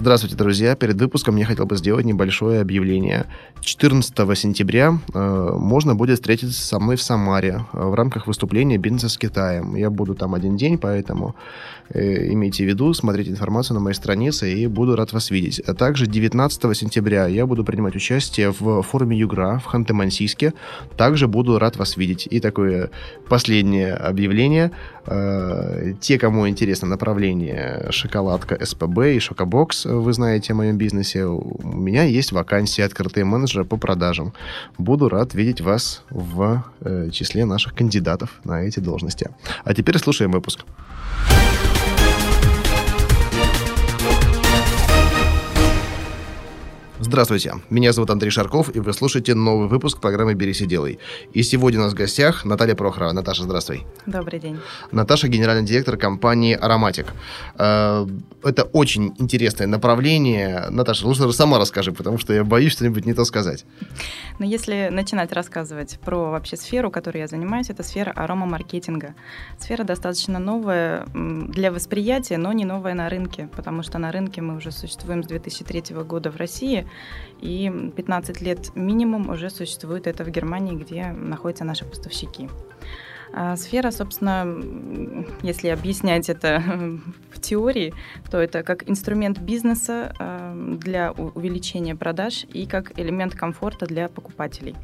Здравствуйте, друзья. Перед выпуском я хотел бы сделать небольшое объявление. 14 сентября э, можно будет встретиться со мной в Самаре э, в рамках выступления «Бизнеса с Китаем». Я буду там один день, поэтому э, имейте в виду, смотрите информацию на моей странице и буду рад вас видеть. А также 19 сентября я буду принимать участие в форуме Югра в Ханты-Мансийске. Также буду рад вас видеть. И такое последнее объявление. Э, те, кому интересно направление шоколадка СПБ и Шокобокс, вы знаете о моем бизнесе, у меня есть вакансии открытые менеджера по продажам. Буду рад видеть вас в э, числе наших кандидатов на эти должности. А теперь слушаем выпуск. Здравствуйте, меня зовут Андрей Шарков, и вы слушаете новый выпуск программы «Берись и делай». И сегодня у нас в гостях Наталья Прохорова. Наташа, здравствуй. Добрый день. Наташа, генеральный директор компании «Ароматик». Э, это очень интересное направление. Наташа, лучше сама расскажи, потому что я боюсь что-нибудь не то сказать. Но ну, если начинать рассказывать про вообще сферу, которой я занимаюсь, это сфера аромамаркетинга. Сфера достаточно новая для восприятия, но не новая на рынке, потому что на рынке мы уже существуем с 2003 года в России, и 15 лет минимум уже существует это в Германии, где находятся наши поставщики. А сфера, собственно, если объяснять это в теории, то это как инструмент бизнеса а, для увеличения продаж и как элемент комфорта для покупателей.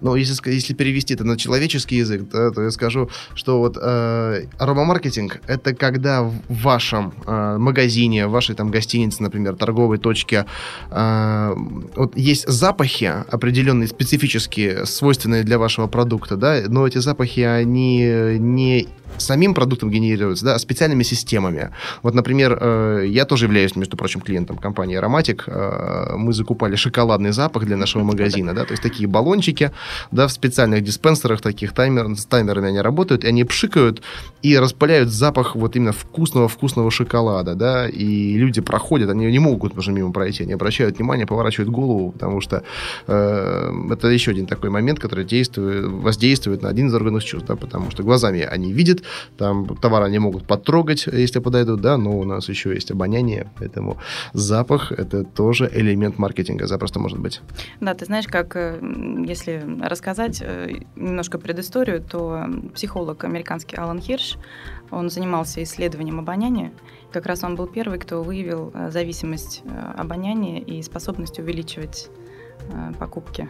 Но если, если перевести это на человеческий язык, да, то я скажу, что вот э, аромамаркетинг — это когда в вашем э, магазине, в вашей там гостинице, например, торговой точке, э, вот есть запахи определенные, специфические, свойственные для вашего продукта, да, но эти запахи, они не самим продуктом генерируется, да, а специальными системами. Вот, например, э, я тоже являюсь, между прочим, клиентом компании Aromatic. Э, мы закупали шоколадный запах для нашего магазина, да, то есть такие баллончики, да, в специальных диспенсерах таких таймер, с таймерами они работают, и они пшикают и распыляют запах вот именно вкусного-вкусного шоколада, да, и люди проходят, они не могут уже мимо пройти, они обращают внимание, поворачивают голову, потому что э, это еще один такой момент, который действует, воздействует на один из органов чувств, да, потому что глазами они видят, там товары они могут потрогать, если подойдут, да, но у нас еще есть обоняние, поэтому запах — это тоже элемент маркетинга, запросто может быть. Да, ты знаешь, как, э, если рассказать э, немножко предысторию, то психолог американский Алан Хирш, он занимался исследованием обоняния, как раз он был первый, кто выявил э, зависимость обоняния и способность увеличивать покупки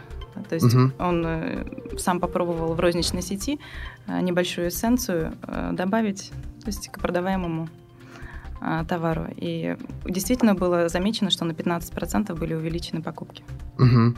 то есть угу. он э, сам попробовал в розничной сети э, небольшую эссенцию э, добавить то есть к продаваемому товару. И действительно было замечено, что на 15% были увеличены покупки. Угу.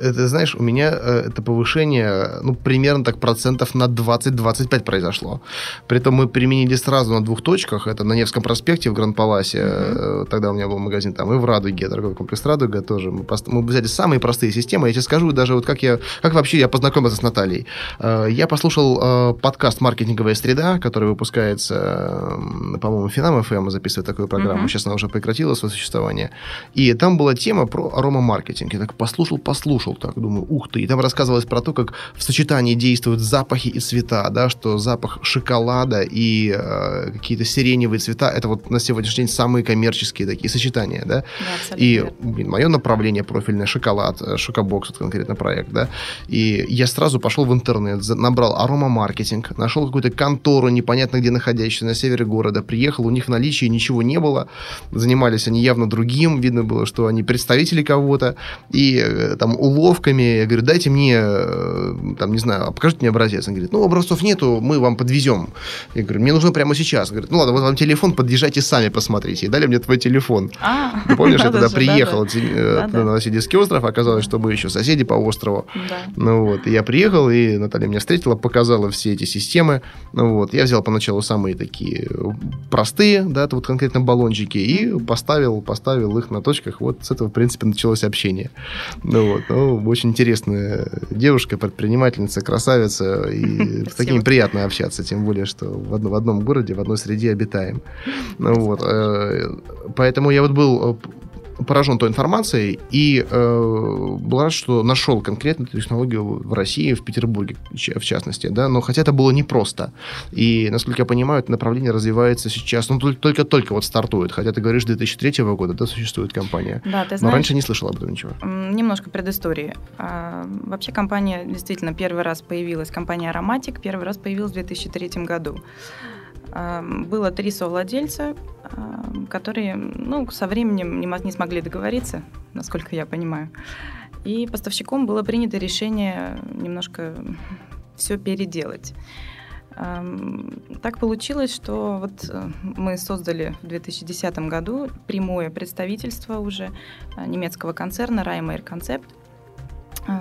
Это, знаешь, у меня э, это повышение, ну, примерно так процентов на 20-25 произошло. При этом мы применили сразу на двух точках. Это на Невском проспекте в Гранд-Паласе. Угу. Тогда у меня был магазин там. И в Радуге, торговый комплекс Радуга тоже. Мы, пост- мы взяли самые простые системы. Я тебе скажу даже вот как я, как вообще я познакомился с Натальей. Э, я послушал подкаст «Маркетинговая среда», который выпускается, по-моему, Финам ФМ записывает такую программу. Угу. Сейчас она уже прекратила свое существование. И там была тема про аромамаркетинг. Я так послушал, послушал, так думаю, ух ты. И там рассказывалось про то, как в сочетании действуют запахи и цвета, да, что запах шоколада и э, какие-то сиреневые цвета, это вот на сегодняшний день самые коммерческие такие сочетания, да. да и блин, мое направление профильное шоколад, э, шокобокс, вот конкретно проект, да. И я сразу пошел в интернет, набрал аромамаркетинг, нашел какую-то контору непонятно где находящуюся на севере города, приехал, у них в наличии ничего не было, занимались они явно другим, видно было, что они представители кого-то, и Э, там уловками. Я говорю, дайте мне, э, там, не знаю, а покажите мне образец. Он говорит, ну, образцов нету, мы вам подвезем. Я говорю, мне нужно прямо сейчас. Он говорит, ну ладно, вот вам телефон, подъезжайте сами посмотрите. И дали мне твой телефон. А, Ты помнишь, я тогда приехал э, на Новосибирский остров, оказалось, что мы еще соседи по острову. Ну вот, я приехал, и Наталья меня встретила, показала все эти системы. Ну вот, я взял поначалу самые такие простые, да, вот конкретно баллончики, и поставил, поставил их на точках. Вот с этого, в принципе, началось общение. Ну вот, ну, очень интересная девушка, предпринимательница, красавица, и с такими приятно общаться, тем более, что в, одно, в одном городе, в одной среде обитаем. Ну вот, э, поэтому я вот был поражен той информацией и э, был рад, что нашел конкретно эту технологию в России, в Петербурге, в частности, да, но хотя это было непросто. И, насколько я понимаю, это направление развивается сейчас, ну, только-только вот стартует, хотя ты говоришь, 2003 года, да, существует компания. Да, ты знаешь, но раньше не слышал об этом ничего. Немножко предыстории. А, вообще компания действительно первый раз появилась, компания Aromatic первый раз появилась в 2003 году. Было три совладельца, которые ну, со временем не смогли договориться, насколько я понимаю. И поставщиком было принято решение немножко все переделать. Так получилось, что вот э, мы создали в 2010 году прямое представительство уже э, немецкого концерна Reimer Concept,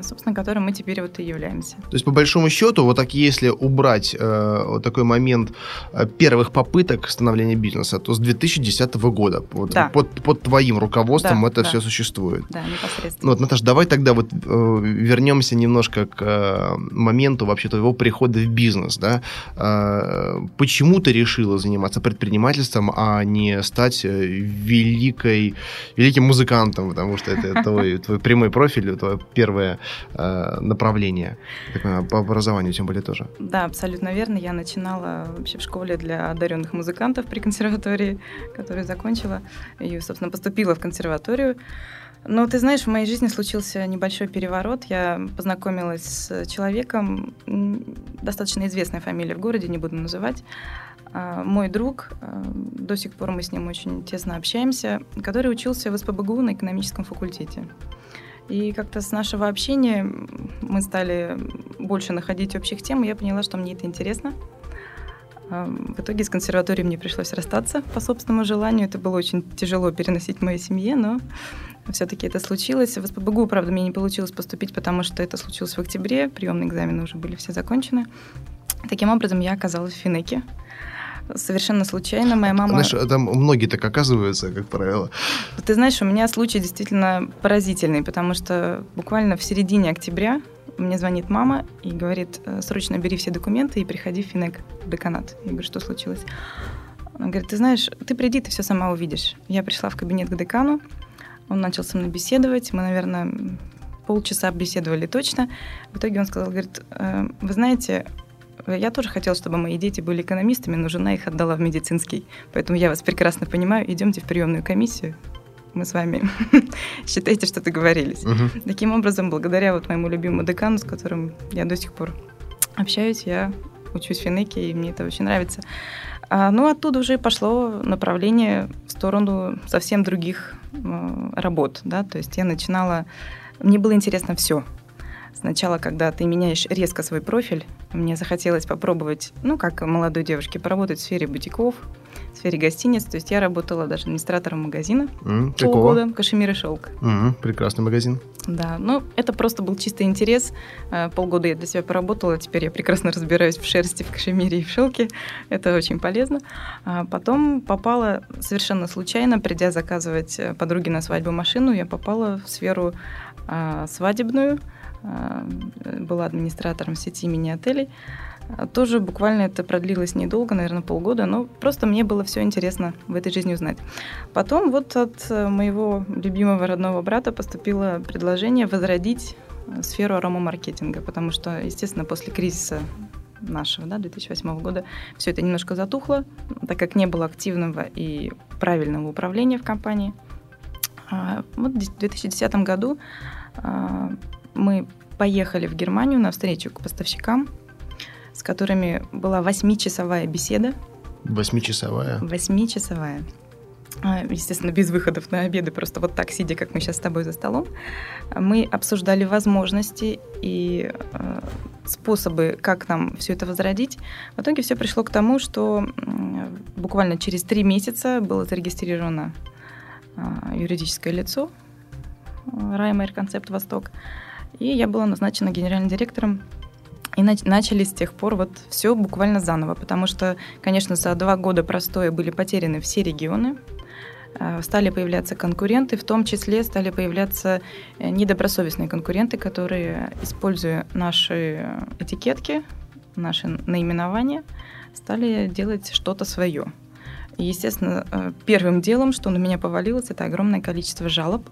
собственно, которым мы теперь вот и являемся. То есть, по большому счету, вот так если убрать э, вот такой момент э, первых попыток становления бизнеса, то с 2010 года вот, да. под, под твоим руководством да, это да. все существует. Да, непосредственно. Ну, вот, Наташа, давай тогда вот э, вернемся немножко к э, моменту вообще твоего прихода в бизнес. Да? Э, почему ты решила заниматься предпринимательством, а не стать э, великой, великим музыкантом, потому что это твой, твой прямой профиль, твое первое э, направление по образованию, тем более тоже. Да, абсолютно верно. Я начинала вообще в школе для одаренных музыкантов при консерватории, которую закончила, и, собственно, поступила в консерваторию. Но ты знаешь, в моей жизни случился небольшой переворот. Я познакомилась с человеком, достаточно известная фамилия в городе, не буду называть. А, мой друг, а, до сих пор мы с ним очень тесно общаемся, который учился в СПБГУ на экономическом факультете. И как-то с нашего общения мы стали больше находить общих тем, и я поняла, что мне это интересно. В итоге с консерваторией мне пришлось расстаться по собственному желанию. Это было очень тяжело переносить моей семье, но все-таки это случилось. В СПБГУ, правда, мне не получилось поступить, потому что это случилось в октябре. Приемные экзамены уже были все закончены. Таким образом, я оказалась в Финеке совершенно случайно. Моя мама... Знаешь, там многие так оказываются, как правило. Ты знаешь, у меня случай действительно поразительный, потому что буквально в середине октября мне звонит мама и говорит, «Э, срочно бери все документы и приходи в Финек, в деканат. Я говорю, что случилось? Она говорит, ты знаешь, ты приди, ты все сама увидишь. Я пришла в кабинет к декану, он начал со мной беседовать, мы, наверное, полчаса беседовали точно. В итоге он сказал, говорит, «Э, вы знаете, я тоже хотела, чтобы мои дети были экономистами, но жена их отдала в медицинский. Поэтому я вас прекрасно понимаю. Идемте в приемную комиссию. Мы с вами считайте, что договорились. Угу. Таким образом, благодаря вот моему любимому декану, с которым я до сих пор общаюсь, я учусь в Финеке, и мне это очень нравится. А, ну, оттуда уже пошло направление в сторону совсем других э, работ, да, то есть я начинала, мне было интересно все, Сначала, когда ты меняешь резко свой профиль, мне захотелось попробовать, ну, как молодой девушке, поработать в сфере бутиков, в сфере гостиниц. То есть я работала даже администратором магазина mm, полгода, Кашемир и шелк. Mm, прекрасный магазин. Да, ну, это просто был чистый интерес. Э, полгода я для себя поработала, теперь я прекрасно разбираюсь в шерсти, в кашемире и в шелке. Это очень полезно. А потом попала совершенно случайно, придя заказывать э, подруге на свадьбу машину, я попала в сферу а, свадебную, была администратором сети мини-отелей. А тоже буквально это продлилось недолго, наверное, полгода, но просто мне было все интересно в этой жизни узнать. Потом вот от э, моего любимого родного брата поступило предложение возродить э, сферу аромамаркетинга, потому что, естественно, после кризиса нашего, да, 2008 года, все это немножко затухло, так как не было активного и правильного управления в компании. А вот в 2010 году а, мы поехали в Германию на встречу к поставщикам, с которыми была восьмичасовая беседа. Восьмичасовая? Восьмичасовая. А, естественно, без выходов на обеды, просто вот так, сидя, как мы сейчас с тобой за столом, мы обсуждали возможности и э, способы, как нам все это возродить. В итоге все пришло к тому, что буквально через три месяца было зарегистрировано э, юридическое лицо Раймер Концепт Восток. И я была назначена генеральным директором. И начали с тех пор вот все буквально заново, потому что, конечно, за два года простоя были потеряны все регионы. э, стали появляться конкуренты, в том числе стали появляться э, недобросовестные конкуренты, которые, используя наши этикетки, наши наименования, стали делать что-то свое. И, естественно, э, первым делом, что на меня повалилось, это огромное количество жалоб.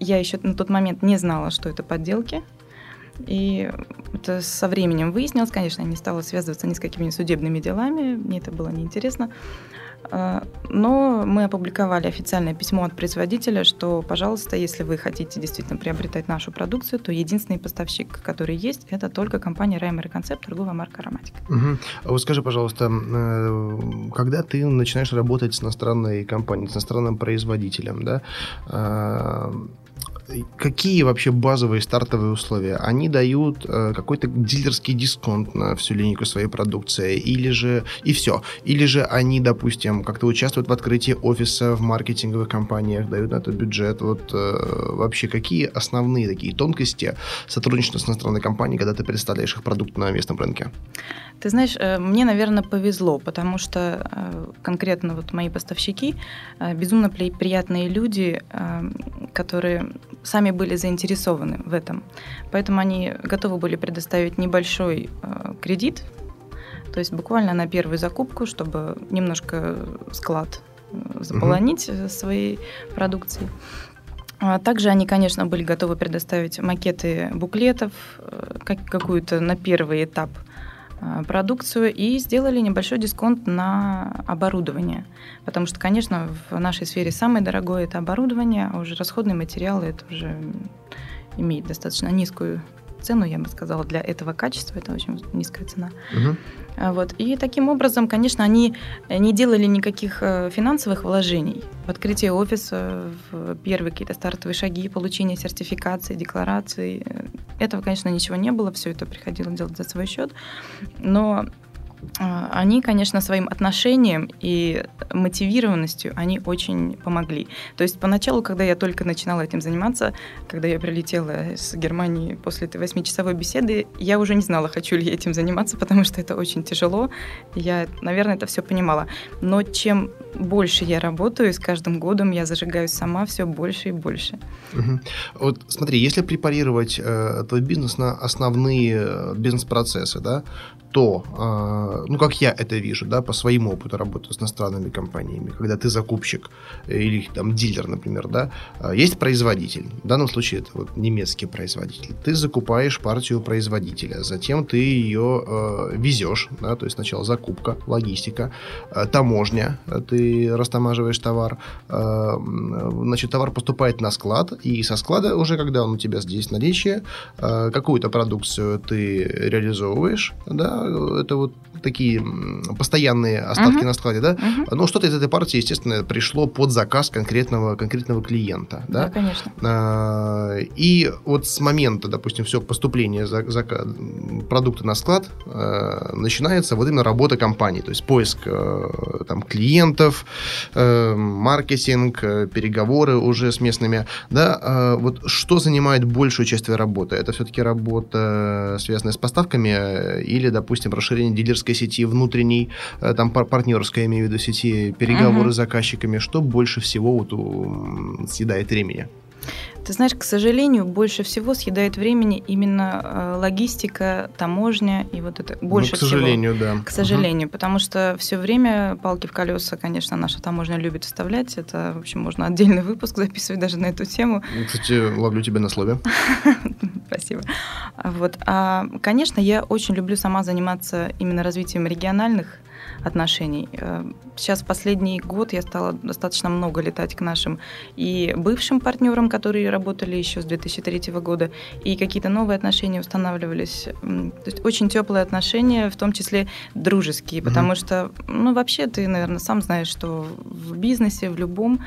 Я еще на тот момент не знала, что это подделки. И это со временем выяснилось, конечно, я не стала связываться ни с какими судебными делами, мне это было неинтересно. А, но мы опубликовали официальное письмо от производителя, что, пожалуйста, если вы хотите действительно приобретать нашу продукцию, то единственный поставщик, который есть, это только компания Раймер Концепт, торговая марка Ароматика. Угу. А вот скажи, пожалуйста, э, когда ты начинаешь работать с иностранной компанией, с иностранным производителем, да, а, какие вообще базовые стартовые условия? Они дают э, какой-то дилерский дисконт на всю линейку своей продукции, или же и все, или же они, допустим, как-то участвуют в открытии офиса в маркетинговых компаниях, дают на это бюджет. Вот э, вообще какие основные такие тонкости сотрудничества с иностранной компанией, когда ты представляешь их продукт на местном рынке? Ты знаешь, э, мне, наверное, повезло, потому что э, конкретно вот мои поставщики э, безумно приятные люди, которые сами были заинтересованы в этом. Поэтому они готовы были предоставить небольшой кредит, то есть буквально на первую закупку, чтобы немножко склад заполонить угу. своей продукцией. А также они, конечно, были готовы предоставить макеты буклетов, как, какую-то на первый этап – продукцию и сделали небольшой дисконт на оборудование. Потому что, конечно, в нашей сфере самое дорогое это оборудование, а уже расходные материалы это уже имеет достаточно низкую цену, я бы сказала, для этого качества. Это очень низкая цена. Угу. Вот. И таким образом, конечно, они не делали никаких э, финансовых вложений в открытие офиса, в первые какие-то стартовые шаги, получение сертификации, декларации. Этого, конечно, ничего не было, все это приходило делать за свой счет. Но а, они, конечно, своим отношением и мотивированностью они очень помогли. То есть поначалу, когда я только начинала этим заниматься, когда я прилетела с Германии после этой восьмичасовой беседы, я уже не знала, хочу ли я этим заниматься, потому что это очень тяжело. Я, наверное, это все понимала. Но чем больше я работаю, с каждым годом я зажигаюсь сама все больше и больше. Угу. Вот смотри, если препарировать э, твой бизнес на основные э, бизнес-процессы, да, то, а, ну, как я это вижу, да, по своему опыту работы с иностранными компаниями, когда ты закупщик или там дилер, например, да, а, есть производитель, в данном случае это вот немецкий производитель, ты закупаешь партию производителя, затем ты ее э, везешь, да, то есть сначала закупка, логистика, э, таможня, ты растамаживаешь товар, э, значит, товар поступает на склад, и со склада уже, когда он у тебя здесь наличие, э, какую-то продукцию ты реализовываешь, да, это вот такие постоянные остатки uh-huh. на складе, да, uh-huh. но что-то из этой партии, естественно, пришло под заказ конкретного, конкретного клиента, да? Да, конечно. А, и вот с момента, допустим, все поступления за, за, продукта на склад а, начинается вот именно работа компании, то есть поиск а, там клиентов, маркетинг, переговоры уже с местными, да, а, вот что занимает большую часть твоей работы? Это все-таки работа, связанная с поставками или, допустим, допустим, расширение дилерской сети внутренней, э, там партнерской, я имею в виду, сети, переговоры uh-huh. с заказчиками, что больше всего вот съедает времени? Ты знаешь, к сожалению, больше всего съедает времени именно э, логистика, таможня и вот это больше ну, к сожалению, всего. да. К сожалению, угу. потому что все время палки в колеса, конечно, наша таможня любит вставлять. Это, в общем, можно отдельный выпуск записывать даже на эту тему. Ну, кстати, ловлю тебя на слове. Спасибо. Вот. А, конечно, я очень люблю сама заниматься именно развитием региональных отношений. Э, сейчас последний год я стала достаточно много летать к нашим и бывшим партнерам, которые работали еще с 2003 года, и какие-то новые отношения устанавливались. То есть очень теплые отношения, в том числе дружеские, потому mm-hmm. что, ну, вообще ты, наверное, сам знаешь, что в бизнесе, в любом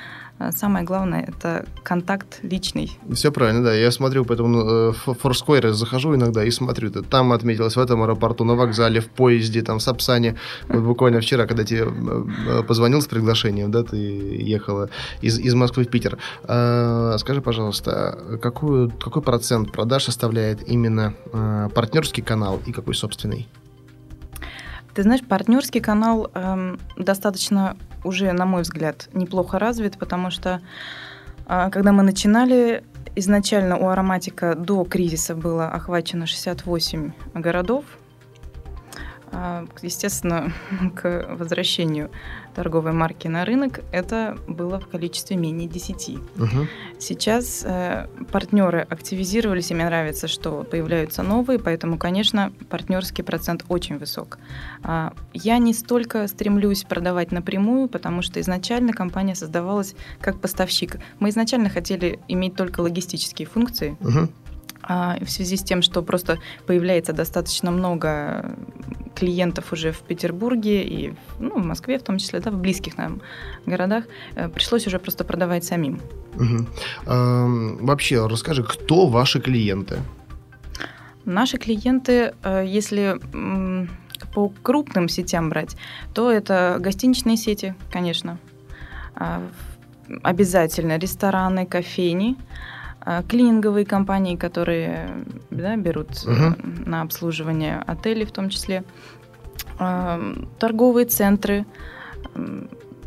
самое главное – это контакт личный. Все правильно, да. Я смотрю, поэтому в э, Foursquare захожу иногда и смотрю. Ты там отметилась, в этом аэропорту, на вокзале, в поезде, там, в Сапсане. Вот буквально вчера, когда тебе э, позвонил с приглашением, да, ты ехала из, из Москвы в Питер. А, скажи, пожалуйста, какую, какой процент продаж составляет именно а, партнерский канал и какой собственный? Ты знаешь, партнерский канал э, достаточно уже, на мой взгляд, неплохо развит, потому что э, когда мы начинали, изначально у ароматика до кризиса было охвачено 68 городов, а, естественно, к возвращению торговой марки на рынок это было в количестве менее 10. Угу. Сейчас э, партнеры активизировались, и мне нравится, что появляются новые, поэтому, конечно, партнерский процент очень высок. А, я не столько стремлюсь продавать напрямую, потому что изначально компания создавалась как поставщик. Мы изначально хотели иметь только логистические функции. Угу в связи с тем, что просто появляется достаточно много клиентов уже в Петербурге и ну, в Москве в том числе, да, в близких нам городах, э, пришлось уже просто продавать самим. Угу. А, вообще, расскажи, кто ваши клиенты? Наши клиенты, э, если по крупным сетям брать, то это гостиничные сети, конечно, а, обязательно рестораны, кофейни, а, клининговые компании, которые да, берут угу. на обслуживание отелей в том числе, а, торговые центры.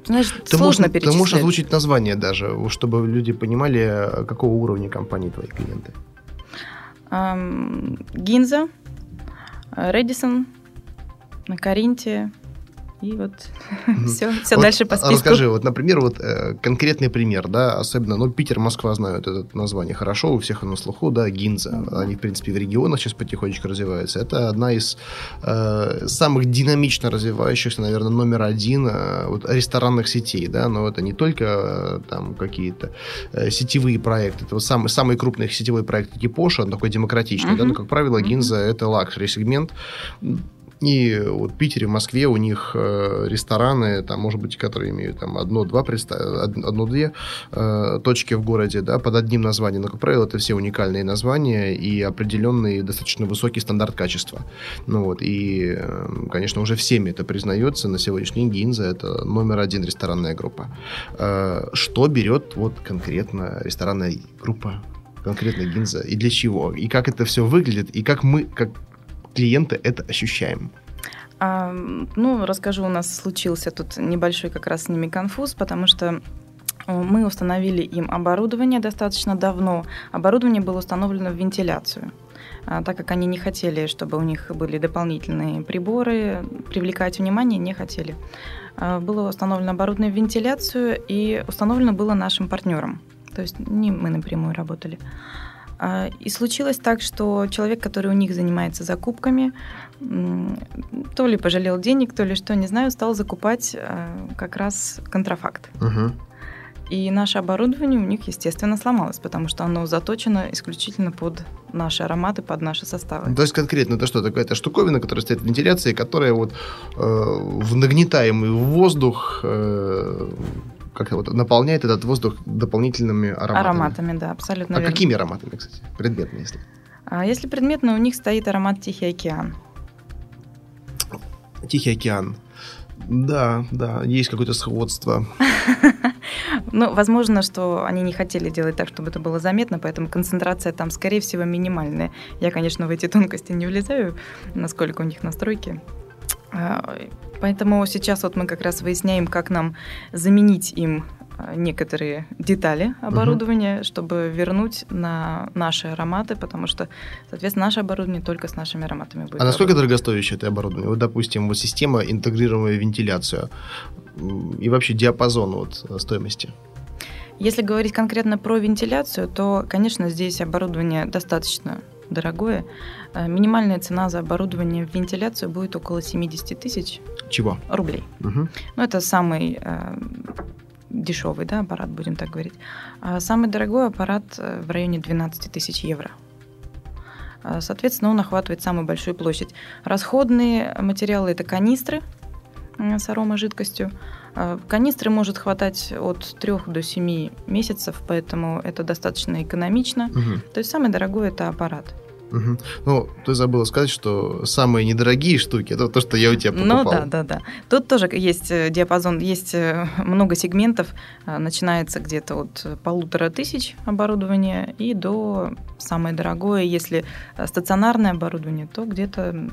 Знаешь, ты сложно можешь, перечислять. Ты можешь озвучить название даже, чтобы люди понимали, какого уровня компании твои клиенты. Гинза, Редисон, на Каринте, и вот все, все вот дальше по списку. Расскажи, вот, например, вот э, конкретный пример, да, особенно, ну, Питер, Москва знают это название хорошо, у всех оно на слуху, да, Гинза, mm-hmm. они, в принципе, в регионах сейчас потихонечку развиваются. Это одна из э, самых динамично развивающихся, наверное, номер один э, вот, ресторанных сетей, да, но это не только э, там какие-то э, сетевые проекты, это вот самый, самый крупный сетевой проект Кипоша, он такой демократичный, mm-hmm. да, но, как правило, Гинза mm-hmm. это luxury сегмент, и вот в Питере, в Москве у них э, рестораны, там, может быть, которые имеют там одно-два одно-две э, точки в городе, да, под одним названием. Но, как правило, это все уникальные названия и определенный достаточно высокий стандарт качества. Ну вот, и, э, конечно, уже всеми это признается. На сегодняшний день Гинза это номер один ресторанная группа. Э, что берет вот конкретно ресторанная группа конкретно Гинза и для чего, и как это все выглядит, и как мы, как клиенты это ощущаем? А, ну, расскажу, у нас случился тут небольшой как раз с ними конфуз, потому что э, мы установили им оборудование достаточно давно. Оборудование было установлено в вентиляцию а, так как они не хотели, чтобы у них были дополнительные приборы, привлекать внимание не хотели. А, было установлено оборудование в вентиляцию и установлено было нашим партнером. То есть не мы напрямую работали. А, и случилось так, что человек, который у них занимается закупками, то ли пожалел денег, то ли что, не знаю, стал закупать а, как раз контрафакт. Угу. И наше оборудование у них, естественно, сломалось, потому что оно заточено исключительно под наши ароматы, под наши составы. То есть конкретно это что, такая-то штуковина, которая стоит в вентиляции, которая вот э, в нагнетаемый воздух э, как вот наполняет этот воздух дополнительными ароматами. Ароматами, да, абсолютно А верно. какими ароматами, кстати, предметно, если? А если предметно, у них стоит аромат Тихий океан. Тихий океан. Да, да, есть какое-то сходство. Ну, возможно, что они не хотели делать так, чтобы это было заметно, поэтому концентрация там, скорее всего, минимальная. Я, конечно, в эти тонкости не влезаю, насколько у них настройки. А, Поэтому сейчас вот мы как раз выясняем, как нам заменить им а, некоторые детали оборудования, угу. чтобы вернуть на наши ароматы, потому что, соответственно, наше оборудование только с нашими ароматами будет. А насколько дорогостоящее это оборудование? Вот, допустим, вот система интегрируемая вентиляцию и вообще диапазон вот стоимости. Если говорить конкретно про вентиляцию, то, конечно, здесь оборудование достаточно дорогое. Э, минимальная цена за оборудование в вентиляцию будет около 70 тысяч Чего? рублей. Угу. Ну, это самый э, дешевый да, аппарат, будем так говорить. А самый дорогой аппарат э, в районе 12 тысяч евро. Э, соответственно, он охватывает самую большую площадь. Расходные материалы – это канистры с аромажидкостью. Канистры может хватать от 3 до 7 месяцев, поэтому это достаточно экономично. Угу. То есть самый дорогой – это аппарат. Угу. Ну, ты забыла сказать, что самые недорогие штуки это то, что я у тебя покупал. Ну да, да, да. Тут тоже есть э, диапазон, есть э, много сегментов. Э, начинается где-то от полутора тысяч оборудования и до самое дорогое, если стационарное оборудование, то где-то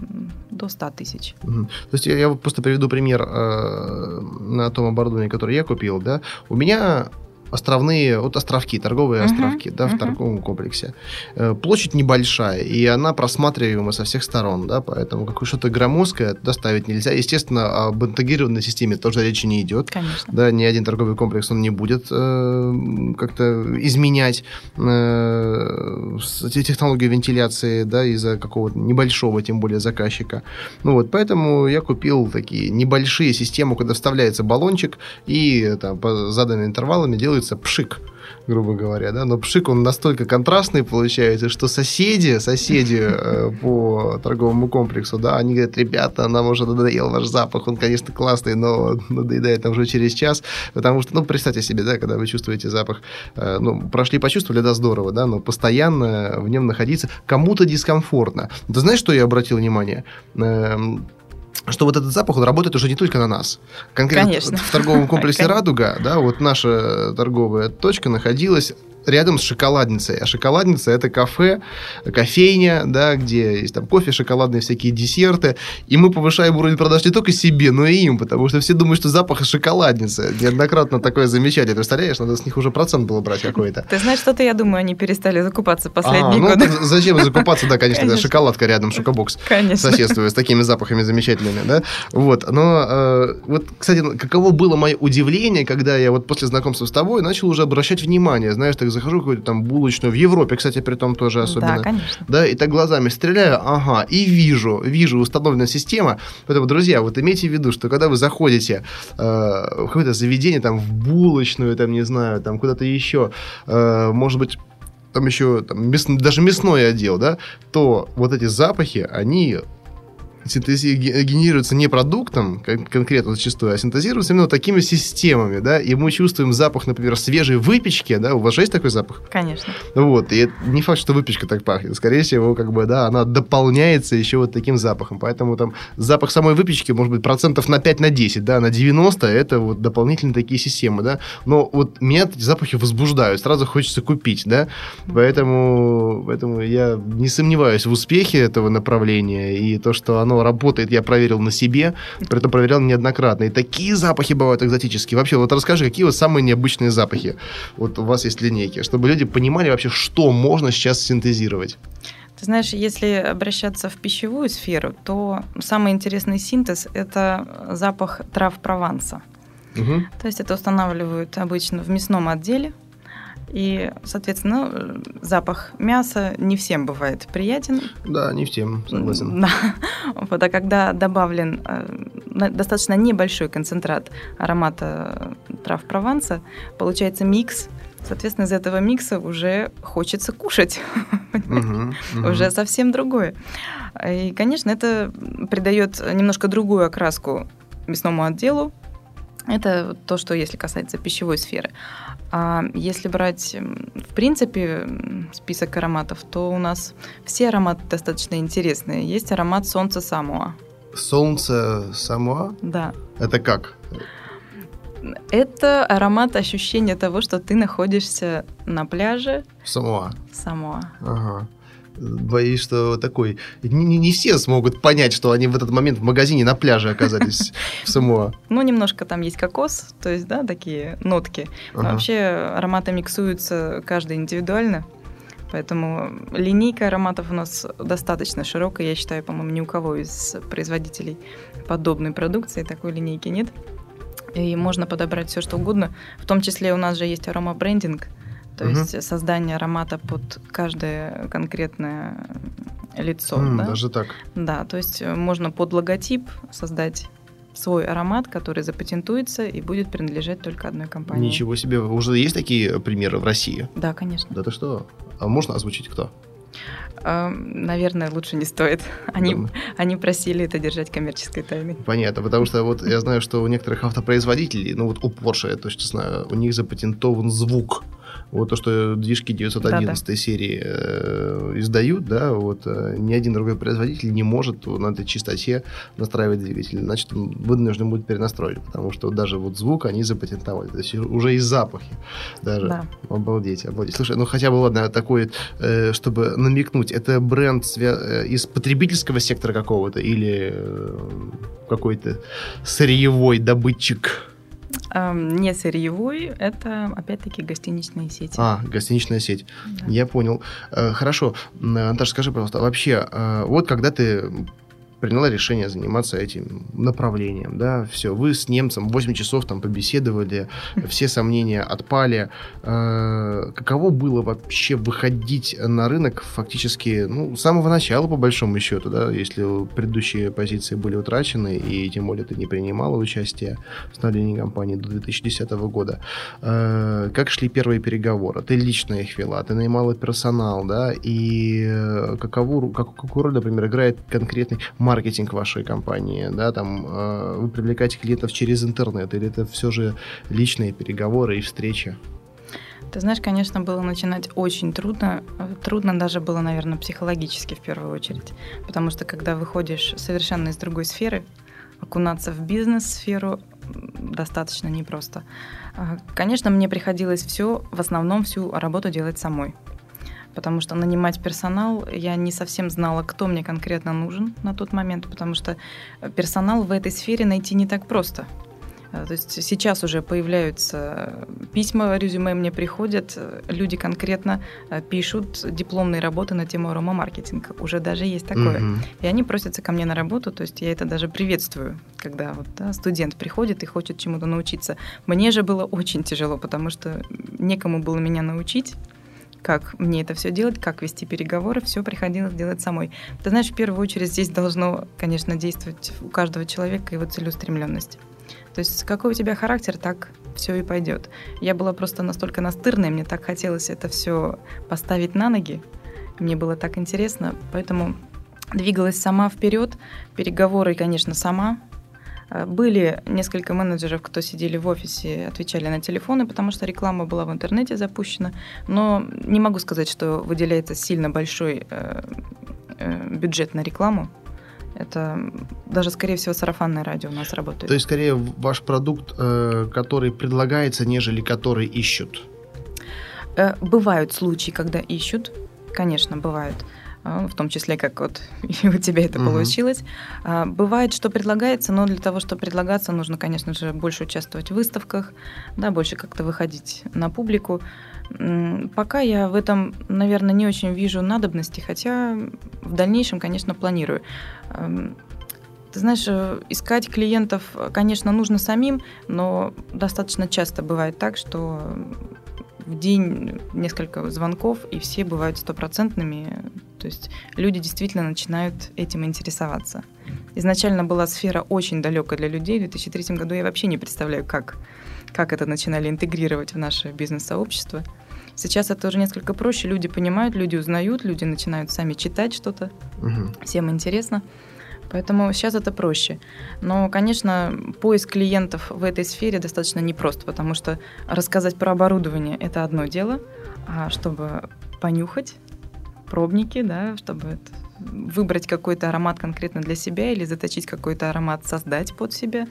до 100 тысяч. Угу. То есть я, я просто приведу пример э, на том оборудовании, которое я купил. Да? У меня островные, вот островки, торговые uh-huh. островки, да, uh-huh. в торговом комплексе. Э, площадь небольшая, и она просматриваема со всех сторон, да, поэтому какое что-то громоздкое доставить нельзя. Естественно, об интегрированной системе тоже речи не идет. Конечно. Да, ни один торговый комплекс он не будет э, как-то изменять э, технологию вентиляции, да, из-за какого-то небольшого, тем более заказчика. Ну вот, поэтому я купил такие небольшие системы, куда вставляется баллончик и там по заданными интервалами делается становится пшик грубо говоря, да, но пшик, он настолько контрастный получается, что соседи, соседи э, по торговому комплексу, да, они говорят, ребята, нам уже надоел ваш запах, он, конечно, классный, но надоедает нам уже через час, потому что, ну, представьте себе, да, когда вы чувствуете запах, э, ну, прошли, почувствовали, да, здорово, да, но постоянно в нем находиться кому-то дискомфортно. Ты знаешь, что я обратил внимание? Эм, что вот этот запах, он работает уже не только на нас. Конкретно Конечно. в торговом комплексе «Радуга», да, вот наша торговая точка находилась рядом с шоколадницей. А шоколадница это кафе, кофейня, да, где есть там кофе, шоколадные всякие десерты. И мы повышаем уровень продаж не только себе, но и им, потому что все думают, что запах шоколадницы. Неоднократно такое замечали. Ты представляешь, надо с них уже процент было брать какой-то. Ты знаешь, что-то, я думаю, они перестали закупаться последние а, годы. Ну, зачем закупаться? Да, конечно, конечно. шоколадка рядом, шокобокс. Конечно. Соседствует с такими запахами замечательными, да. Вот, но э, вот, кстати, каково было мое удивление, когда я вот после знакомства с тобой начал уже обращать внимание, знаешь, так захожу в какую-то там булочную, в Европе, кстати, при том тоже особенно. Да, конечно. Да, и так глазами стреляю, ага, и вижу, вижу установленная система. Поэтому, друзья, вот имейте в виду, что когда вы заходите э, в какое-то заведение, там, в булочную, там, не знаю, там, куда-то еще, э, может быть, там еще там, мяс, даже мясной отдел, да, то вот эти запахи, они синтези... генерируется не продуктом конкретно зачастую, а синтезируется именно такими системами, да, и мы чувствуем запах, например, свежей выпечки, да, у вас же есть такой запах? Конечно. Вот, и не факт, что выпечка так пахнет, скорее всего, как бы, да, она дополняется еще вот таким запахом, поэтому там запах самой выпечки может быть процентов на 5, на 10, да, на 90 это вот дополнительные такие системы, да, но вот меня эти запахи возбуждают, сразу хочется купить, да, поэтому, поэтому я не сомневаюсь в успехе этого направления и то, что оно оно работает, я проверил на себе, при этом проверял неоднократно. И такие запахи бывают экзотические. Вообще, вот расскажи, какие вот самые необычные запахи вот у вас есть линейки, чтобы люди понимали вообще, что можно сейчас синтезировать. Ты знаешь, если обращаться в пищевую сферу, то самый интересный синтез – это запах трав Прованса. Угу. То есть это устанавливают обычно в мясном отделе, и, соответственно, запах мяса не всем бывает приятен. Да, не всем, согласен. Да. Вот, а когда добавлен э, достаточно небольшой концентрат аромата трав Прованса, получается микс, Соответственно, из этого микса уже хочется кушать. Уже совсем другое. И, конечно, это придает немножко другую окраску мясному отделу. Это то, что если касается пищевой сферы. А если брать, в принципе, список ароматов, то у нас все ароматы достаточно интересные. Есть аромат солнца Самуа. Солнце Самуа? Да. Это как? Это аромат ощущения того, что ты находишься на пляже. Самуа. Самуа. Ага боюсь, что такой... Не, не, все смогут понять, что они в этот момент в магазине на пляже оказались в Самоа. Ну, немножко там есть кокос, то есть, да, такие нотки. Но вообще ароматы миксуются каждый индивидуально. Поэтому линейка ароматов у нас достаточно широкая. Я считаю, по-моему, ни у кого из производителей подобной продукции такой линейки нет. И можно подобрать все, что угодно. В том числе у нас же есть аромабрендинг. брендинг то угу. есть создание аромата под каждое конкретное лицо. Mm, да? Даже так. Да, то есть э, можно под логотип создать свой аромат, который запатентуется и будет принадлежать только одной компании. Ничего себе. Уже есть такие примеры в России? Да, конечно. Да ты что? А можно озвучить кто? Наверное, лучше не стоит. Они, они просили это держать коммерческой тайной. Понятно, потому что вот я знаю, что у некоторых автопроизводителей, ну вот у Porsche я точно знаю, у них запатентован звук Вот то, что движки 911 да, серии э, издают, да, вот э, ни один другой производитель не может на этой частоте настраивать двигатель. Значит, он вынужден будет перенастроить, потому что даже вот звук они запатентовали. То есть уже и запахи даже. Да. Обалдеть, обалдеть. Слушай, ну хотя бы, ладно, такой, э, чтобы намекнуть, это бренд э, из потребительского сектора какого-то или э, какой-то сырьевой добытчик? Не сырьевой, это опять-таки гостиничные сети. А, гостиничная сеть. Да. Я понял. Э, хорошо. Наташа, скажи, пожалуйста, вообще, э, вот когда ты приняла решение заниматься этим направлением, да, все, вы с немцем 8 часов там побеседовали, все сомнения отпали. Э, каково было вообще выходить на рынок фактически, ну, с самого начала, по большому счету, да, если предыдущие позиции были утрачены, и тем более ты не принимала участие в становлении компании до 2010 года. Э, как шли первые переговоры? Ты лично их вела, ты нанимала персонал, да, и э, какову, как, какую роль, например, играет конкретный маркетинг вашей компании, да, там э, вы привлекаете клиентов через интернет, или это все же личные переговоры и встречи? Ты знаешь, конечно, было начинать очень трудно. Трудно даже было, наверное, психологически в первую очередь. Потому что когда выходишь совершенно из другой сферы, окунаться в бизнес-сферу достаточно непросто. А, конечно, мне приходилось все, в основном всю работу делать самой потому что нанимать персонал я не совсем знала, кто мне конкретно нужен на тот момент, потому что персонал в этой сфере найти не так просто. Э, то есть сейчас уже появляются письма, резюме мне приходят, люди конкретно э, пишут дипломные работы на тему аромамаркетинга. Уже даже есть такое. Угу. И они просятся ко мне на работу, то есть я это даже приветствую, когда вот, да, студент приходит и хочет чему-то научиться. Мне же было очень тяжело, потому что некому было меня научить как мне это все делать, как вести переговоры, все приходилось делать самой. Ты знаешь, в первую очередь здесь должно, конечно, действовать у каждого человека его целеустремленность. То есть какой у тебя характер, так все и пойдет. Я была просто настолько настырной, мне так хотелось это все поставить на ноги, мне было так интересно, поэтому двигалась сама вперед, переговоры, конечно, сама, были несколько менеджеров, кто сидели в офисе, отвечали на телефоны, потому что реклама была в интернете запущена. Но не могу сказать, что выделяется сильно большой э, э, бюджет на рекламу. Это даже, скорее всего, сарафанное радио у нас работает. То есть, скорее, ваш продукт, который предлагается, нежели который ищут? Бывают случаи, когда ищут. Конечно, бывают. А, в том числе, как вот у тебя это угу. получилось. А, бывает, что предлагается, но для того, чтобы предлагаться, нужно, конечно же, больше участвовать в выставках, да, больше как-то выходить на публику. Пока я в этом, наверное, не очень вижу надобности, хотя в дальнейшем, конечно, планирую. Ты знаешь, э, искать клиентов, конечно, нужно самим, но достаточно часто бывает так, что в день несколько звонков, и все бывают стопроцентными. То есть люди действительно начинают этим интересоваться. Изначально была сфера очень далекая для людей. В 2003 году я вообще не представляю, как, как это начинали интегрировать в наше бизнес-сообщество. Сейчас это уже несколько проще. Люди понимают, люди узнают, люди начинают сами читать что-то. Угу. Всем интересно. Поэтому сейчас это проще. Но, конечно, поиск клиентов в этой сфере достаточно непрост, потому что рассказать про оборудование – это одно дело, а чтобы понюхать пробники, да, чтобы выбрать какой-то аромат конкретно для себя или заточить какой-то аромат, создать под себя,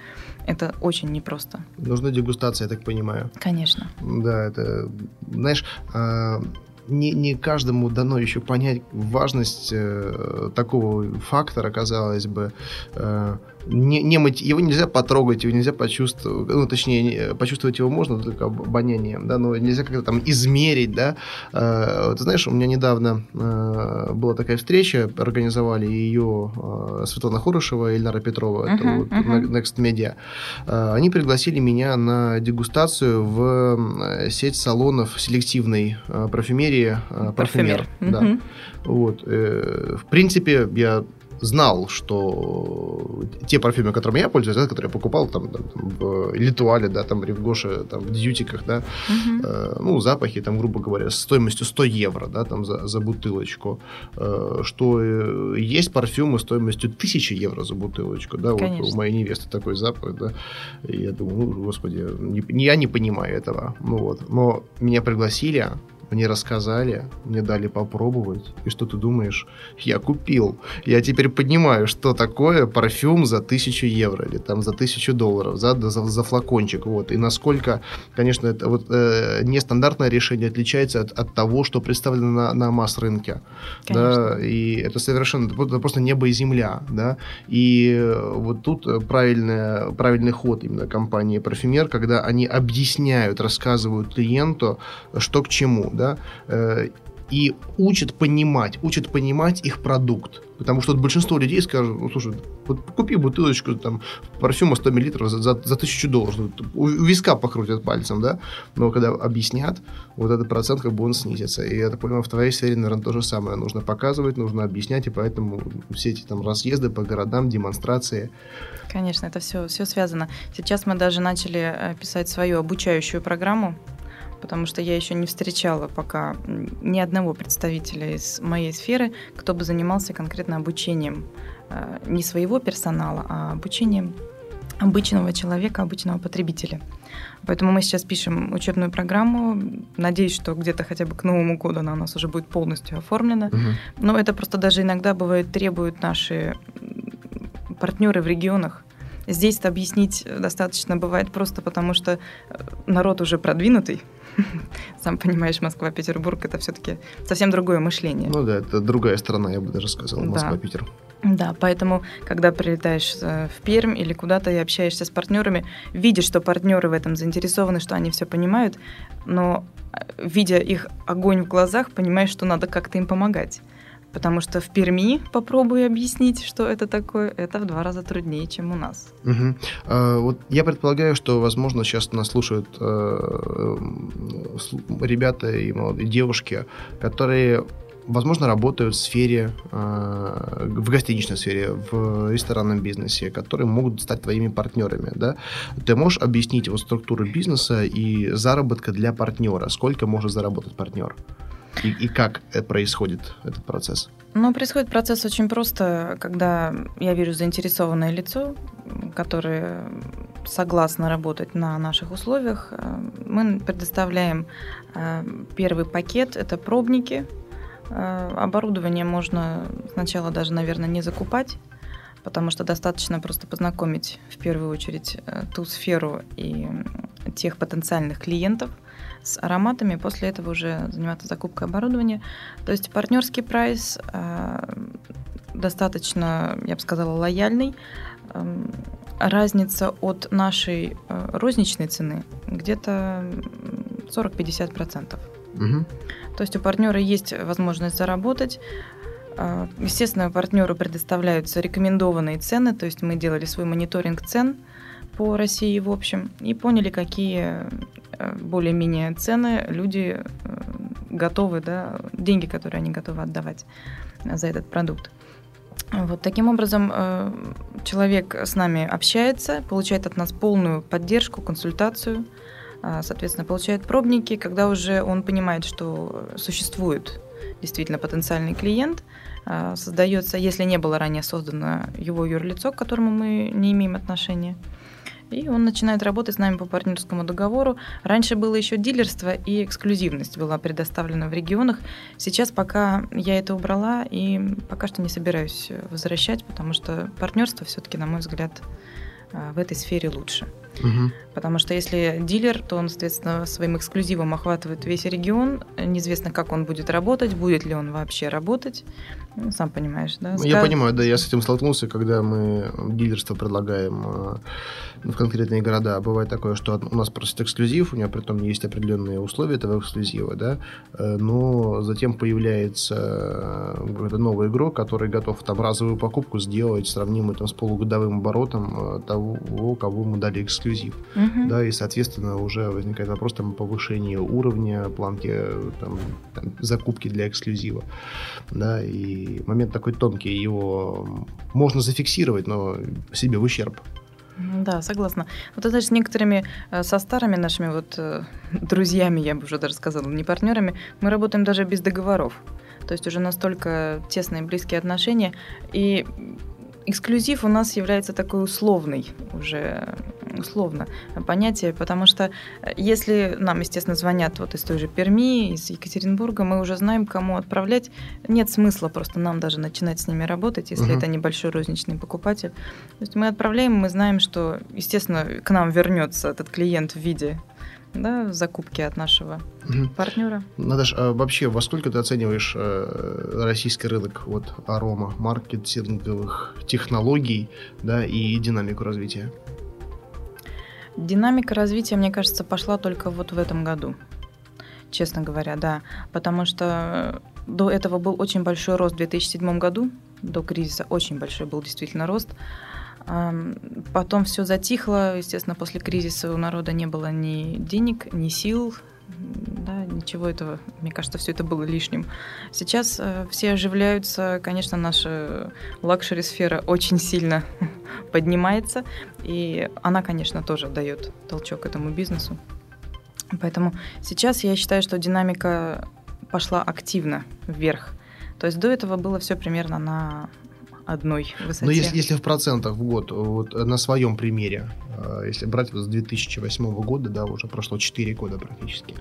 это очень непросто. Нужна дегустация, я так понимаю. Конечно. Да, это, знаешь, а, не, не каждому дано еще понять важность э, такого фактора, казалось бы. Э, не, не мыть, его нельзя потрогать, его нельзя почувствовать, ну, точнее, почувствовать его можно только обонянием, да, но нельзя как-то там измерить, да. Э, ты знаешь, у меня недавно э, была такая встреча, организовали ее э, Светлана Хорошева и Ильнара Петрова, uh-huh, это вот uh-huh. Next Media. Э, они пригласили меня на дегустацию в э, сеть салонов селективной э, парфюмерии э, Парфюмер. Uh-huh. Да. Вот. Э, в принципе, я знал, что те парфюмы, которыми я пользуюсь, да, которые я покупал там, там, в Литуале, да, там, в Ревгоше, там, в дьютиках, да, угу. э, ну, запахи, там, грубо говоря, с стоимостью 100 евро, да, там, за, за бутылочку, э, что э, есть парфюмы стоимостью 1000 евро за бутылочку, да, Конечно. вот у моей невесты такой запах, да, и я думаю, ну, господи, не, я не понимаю этого, ну, вот, но меня пригласили, мне рассказали, мне дали попробовать. И что ты думаешь? Я купил. Я теперь понимаю, что такое парфюм за тысячу евро или там за тысячу долларов, за, за, за флакончик. Вот. И насколько, конечно, это вот э, нестандартное решение отличается от, от того, что представлено на, на масс-рынке. Да? И это совершенно это просто небо и земля. Да? И э, вот тут правильный, правильный ход именно компании Парфюмер, когда они объясняют, рассказывают клиенту, что к чему. Да? Да, э, и учат понимать, учат понимать их продукт. Потому что вот большинство людей скажут, ну, слушай, вот купи бутылочку там парфюма 100 мл за, за, за 1000 долларов. У, у виска покрутят пальцем, да? Но когда объяснят, вот этот процент как бы он снизится. И я так понимаю, в твоей сфере, наверное, то же самое. Нужно показывать, нужно объяснять, и поэтому все эти там разъезды по городам, демонстрации. Конечно, это все, все связано. Сейчас мы даже начали э, писать свою обучающую программу потому что я еще не встречала пока ни одного представителя из моей сферы, кто бы занимался конкретно обучением э, не своего персонала, а обучением обычного человека, обычного потребителя. Поэтому мы сейчас пишем учебную программу. Надеюсь, что где-то хотя бы к Новому году она у нас уже будет полностью оформлена. Угу. Но это просто даже иногда бывает требуют наши партнеры в регионах. Здесь-то объяснить достаточно бывает просто потому, что э, народ уже продвинутый, Сам понимаешь, Москва, Петербург это все-таки совсем другое мышление. Ну да, это другая страна, я бы даже сказал, Москва, Питер. Да, поэтому, когда прилетаешь э, в Пермь или куда-то и общаешься с партнерами, видишь, что партнеры в этом заинтересованы, что они все понимают, но э, видя их огонь в глазах, понимаешь, что надо как-то им помогать. Потому что в Перми, попробую объяснить, что это такое, это в два раза труднее, чем у нас. Угу. А, вот я предполагаю, что, возможно, сейчас нас слушают э, ребята и молодые девушки, которые возможно, работают в сфере, э, в гостиничной сфере, в ресторанном бизнесе, которые могут стать твоими партнерами, да? Ты можешь объяснить вот структуру бизнеса и заработка для партнера? Сколько может заработать партнер? И, и как происходит этот процесс? Ну, происходит процесс очень просто, когда я вижу заинтересованное лицо, которое согласно работать на наших условиях. Мы предоставляем э, первый пакет, это пробники. Э, оборудование можно сначала даже, наверное, не закупать, потому что достаточно просто познакомить в первую очередь э, ту сферу и тех потенциальных клиентов – с ароматами, после этого уже заниматься закупкой оборудования. То есть партнерский прайс э, достаточно, я бы сказала, лояльный. Э, разница от нашей э, розничной цены где-то 40-50%. Угу. То есть у партнера есть возможность заработать. Э, естественно, партнеру предоставляются рекомендованные цены, то есть мы делали свой мониторинг цен по России в общем и поняли, какие Э, более-менее цены люди э, готовы, да, деньги, которые они готовы отдавать за этот продукт. Вот таким образом э, человек с нами общается, получает от нас полную поддержку, консультацию, соответственно, получает пробники, когда уже он понимает, что существует действительно потенциальный клиент, создается, если не было ранее создано его юрлицо, к которому мы не имеем отношения, и он начинает работать с нами по партнерскому договору. Раньше было еще дилерство и эксклюзивность была предоставлена в регионах. Сейчас пока я это убрала и пока что не собираюсь возвращать, потому что партнерство все-таки, на мой взгляд, а, в этой сфере лучше. Угу. Потому что если дилер, то он, соответственно, своим эксклюзивом охватывает весь регион. Неизвестно, как он будет работать, будет ли он вообще работать. Ну, сам понимаешь, да? Я понимаю, да, я с этим столкнулся, когда мы дилерство предлагаем а, в конкретные города. Бывает такое, что у нас просто эксклюзив, у него при том есть определенные условия этого эксклюзива, да, э, но затем появляется э, какой-то новый игрок, который готов там разовую покупку сделать, сравнимую там с полугодовым оборотом э, того, кого мы дали эксклюзив. Мгм. Да, и, соответственно, уже возникает вопрос там, повышения уровня, планки там, там, закупки для эксклюзива. Да, и момент такой тонкий, его можно зафиксировать, но себе в ущерб. М, Да, согласна. Вот знаешь, с некоторыми, э, со старыми нашими вот э, друзьями, я бы уже даже сказала, не партнерами, мы работаем даже без договоров. То есть уже настолько тесные близкие отношения. И эксклюзив у нас является такой условный уже условно понятие, потому что э, если нам, естественно, звонят вот из той же Перми, из Екатеринбурга, мы уже знаем, кому отправлять. Нет смысла просто нам даже начинать с ними работать, если Мгм. это небольшой розничный покупатель. То есть мы отправляем, мы знаем, что, естественно, к нам вернется этот клиент в виде да, закупки от нашего Мгм. партнера. Наташ, а вообще во сколько ты оцениваешь э, российский рынок вот арома, маркетинговых технологий да, и динамику развития? Динамика развития, мне кажется, пошла только вот в этом году. Честно говоря, да. Потому что до этого был очень большой рост в 2007 году, до кризиса очень большой был действительно рост. Потом все затихло, естественно, после кризиса у народа не было ни денег, ни сил, да, ничего этого, мне кажется, все это было лишним. Сейчас э, все оживляются, конечно, наша лакшери-сфера очень сильно поднимается, и она, конечно, тоже дает толчок этому бизнесу. Поэтому сейчас я считаю, что динамика пошла активно вверх. То есть до этого было все примерно на одной высоте. Но Ну, если, если в процентах в год, вот на своем примере, э, если брать вот с 2008 года, да, уже прошло 4 года практически,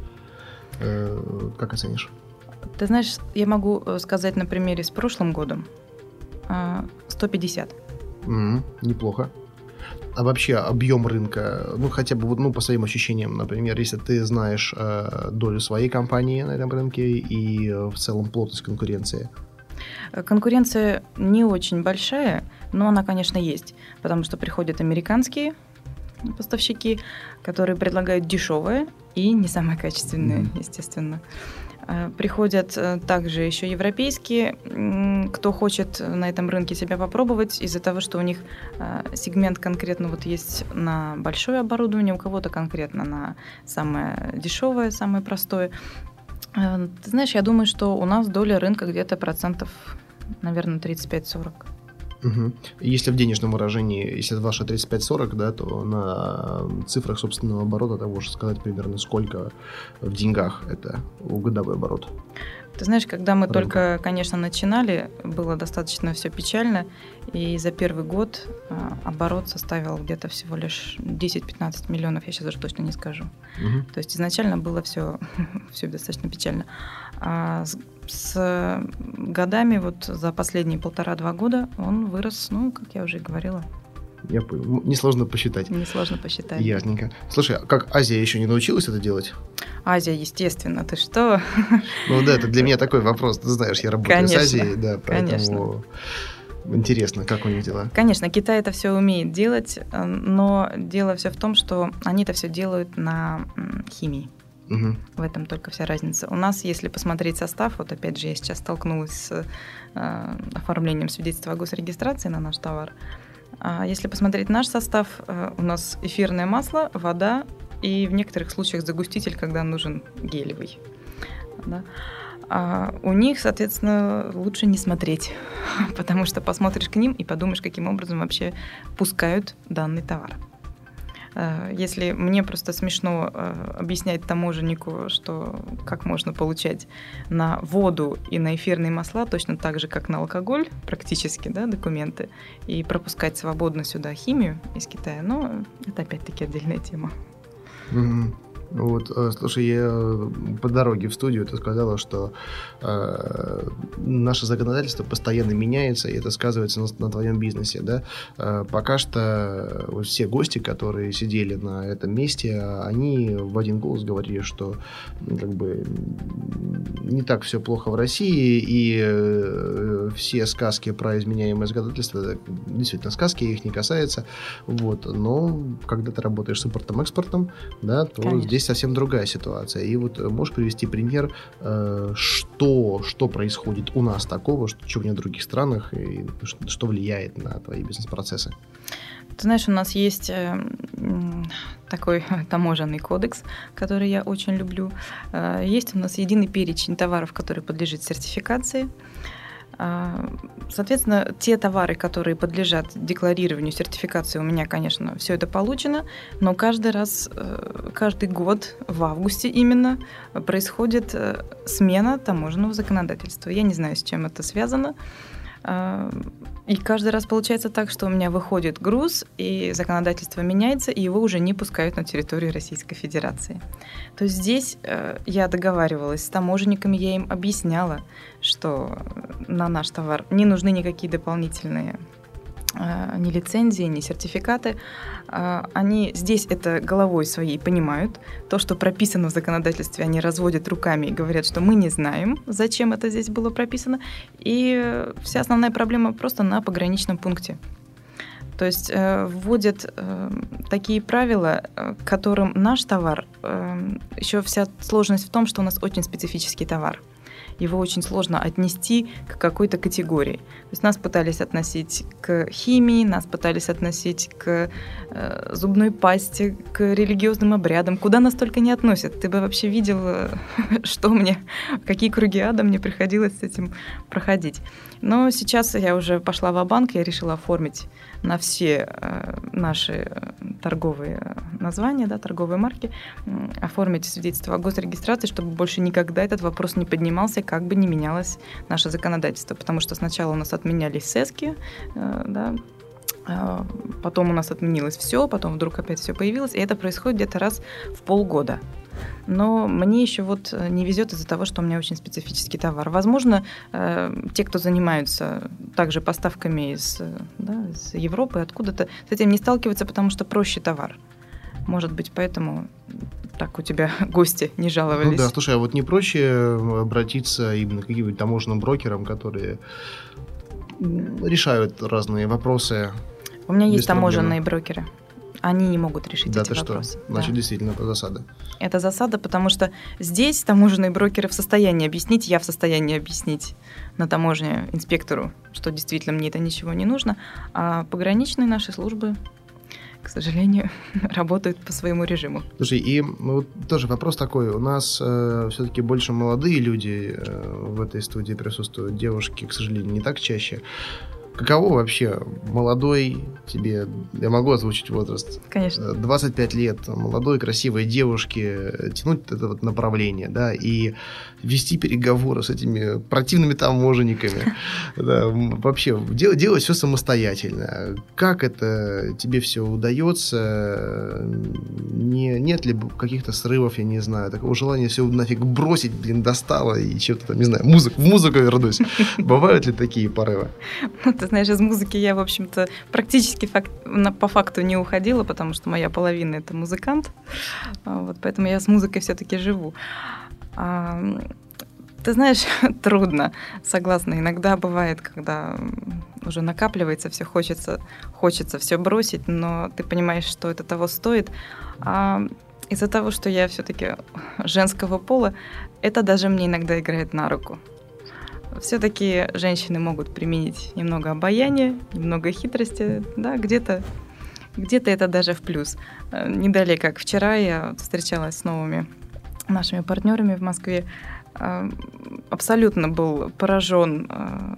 э, как оценишь? Ты знаешь, я могу э, сказать на примере с прошлым годом. а, 150. Мгм, неплохо. А вообще объем рынка, ну хотя бы вот, ну по своим ощущениям, например, если ты знаешь э, долю своей компании на этом рынке и э, в целом плотность конкуренции. Конкуренция не очень большая, но она, конечно, есть, потому что приходят американские поставщики, которые предлагают дешевое и не самое качественное, Мгм. естественно. Э, Приходят э, также еще европейские, кто хочет на этом рынке себя попробовать из-за того, что у них э, сегмент конкретно вот есть на большое оборудование, у кого-то конкретно на самое дешевое, самое простое. Э, Ты знаешь, я думаю, что у нас доля рынка где-то процентов, наверное, 35-40. Мгм. Если в денежном выражении, если это ваши 35-40, да, то на цифрах собственного оборота ты можешь сказать примерно сколько в деньгах это годовой оборот. Ты знаешь, когда мы Рынка. только, конечно, начинали, было достаточно все печально, и за первый год э, оборот составил где-то всего лишь 10-15 миллионов, я сейчас даже точно не скажу. Мгм. То есть изначально было все, все достаточно печально. А с, с годами, вот за последние полтора-два года, он вырос, ну, как я уже и говорила, Я понял. Несложно посчитать. несложно посчитать. Ясненько. Слушай, а как Азия еще не научилась это делать? Азия, естественно, ты что? Ну да, это для меня такой вопрос. Ты знаешь, я работаю Конечно, с Азией, да, конечно. поэтому интересно, как у них дела. Конечно, Китай это все умеет делать, э, но дело все в том, что они это все делают на химии. Мгм. В этом только вся разница. У нас, если посмотреть состав, вот опять же, я сейчас столкнулась с э, оформлением свидетельства о госрегистрации на наш товар. Если посмотреть наш состав, э, у нас эфирное масло, вода и в некоторых случаях загуститель, когда нужен гелевый. Да. А у них, соответственно, лучше не смотреть, потому что посмотришь к ним и подумаешь, каким образом вообще пускают данный товар. Э, Если мне просто смешно э, объяснять таможеннику, что как можно получать на воду и на эфирные масла точно так же, как на алкоголь, практически, да, документы, и пропускать свободно сюда химию из Китая, но это опять-таки отдельная тема. Мгм. Вот, э, слушай, я э, по дороге в студию ты сказала, что э, наше законодательство постоянно меняется, и это сказывается на, на твоем бизнесе, да? Э, пока что вот все гости, которые сидели на этом месте, они в один голос говорили, что как бы не так все плохо в России, и э, все сказки про изменяемое законодательство, действительно сказки, их не касается, вот, но когда ты работаешь с импортом-экспортом, да, то Конечно. здесь совсем другая ситуация. И вот э, можешь привести пример, э, что, что происходит у нас такого, что, чего нет в других странах, и что, влияет на твои бизнес-процессы? Ты знаешь, у нас есть э, такой таможенный кодекс, который я очень люблю. Есть у нас единый перечень товаров, который подлежит сертификации. Э, соответственно, те товары, которые подлежат декларированию, сертификации, у меня, конечно, все это получено, но каждый раз, каждый год, в августе именно, происходит смена таможенного законодательства. Я не знаю, с чем это связано. И каждый раз получается так, что у меня выходит груз, и законодательство меняется, и его уже не пускают на территорию Российской Федерации. То есть здесь э, я договаривалась с таможенниками, я им объясняла, что на наш товар не нужны никакие дополнительные Э, ни лицензии, ни сертификаты. Э, они здесь это головой своей понимают. То, что прописано в законодательстве, они разводят руками и говорят, что мы не знаем, зачем это здесь было прописано. И вся основная проблема просто на пограничном пункте. То есть э, вводят э, такие правила, э, которым наш товар, э, еще вся сложность в том, что у нас очень специфический товар его очень сложно отнести к какой-то категории. То есть нас пытались относить к химии, нас пытались относить к э, зубной пасте, к религиозным обрядам. Куда нас только не относят. Ты бы вообще видел, что мне, какие круги ада мне приходилось с этим проходить. Но сейчас я уже пошла в банк я решила оформить на все э, наши торговые названия, да, торговые марки, оформить свидетельство о госрегистрации, чтобы больше никогда этот вопрос не поднимался, как бы не менялось наше законодательство. Потому что сначала у нас отменялись СЭСКи, э, да, потом у нас отменилось все, потом вдруг опять все появилось, и это происходит где-то раз в полгода. Но мне еще вот э, не везет из-за того, что у меня очень специфический товар. Возможно, э, те, кто занимаются также поставками из, да, из Европы, откуда-то, с этим не сталкиваются, потому что проще товар. Может быть, поэтому так у тебя гости не жаловались. Ну да, слушай, а вот не проще обратиться именно к каким-нибудь таможенным брокерам, которые решают разные вопросы. У меня есть таможенные брокеры они не могут решить да, эти ты вопросы. Что? Значит, да. действительно, это засада. Это засада, потому что здесь таможенные брокеры в состоянии объяснить, я в состоянии объяснить на таможне инспектору, что действительно мне это ничего не нужно, а пограничные наши службы к сожалению, работают по своему режиму. Слушай, и ну, тоже вопрос такой. У нас э, все-таки больше молодые люди э, в этой студии присутствуют. Девушки, к сожалению, не так чаще. Каково вообще молодой тебе, я могу озвучить возраст? Конечно. 25 лет, молодой, красивой девушке тянуть это вот направление, да, и вести переговоры с этими противными таможенниками, да, вообще делать, делать все самостоятельно. Как это тебе все удается? Не, нет ли каких-то срывов, я не знаю, такого желания все нафиг бросить, блин, достало и что-то там, не знаю, музыку, в музыку вернусь. Бывают ли такие порывы? Ну, ты знаешь, из музыки я, в общем-то, практически факт, по факту не уходила, потому что моя половина это музыкант. А, вот, поэтому я с музыкой все-таки живу. Ты знаешь, трудно, согласна. Иногда бывает, когда уже накапливается, все хочется, хочется все бросить, но ты понимаешь, что это того стоит. А из-за того, что я все-таки женского пола, это даже мне иногда играет на руку все-таки женщины могут применить немного обаяния, немного хитрости, да, где-то где-то это даже в плюс. Э, не далее, как вчера я встречалась с новыми нашими партнерами в Москве. Э, абсолютно был поражен э,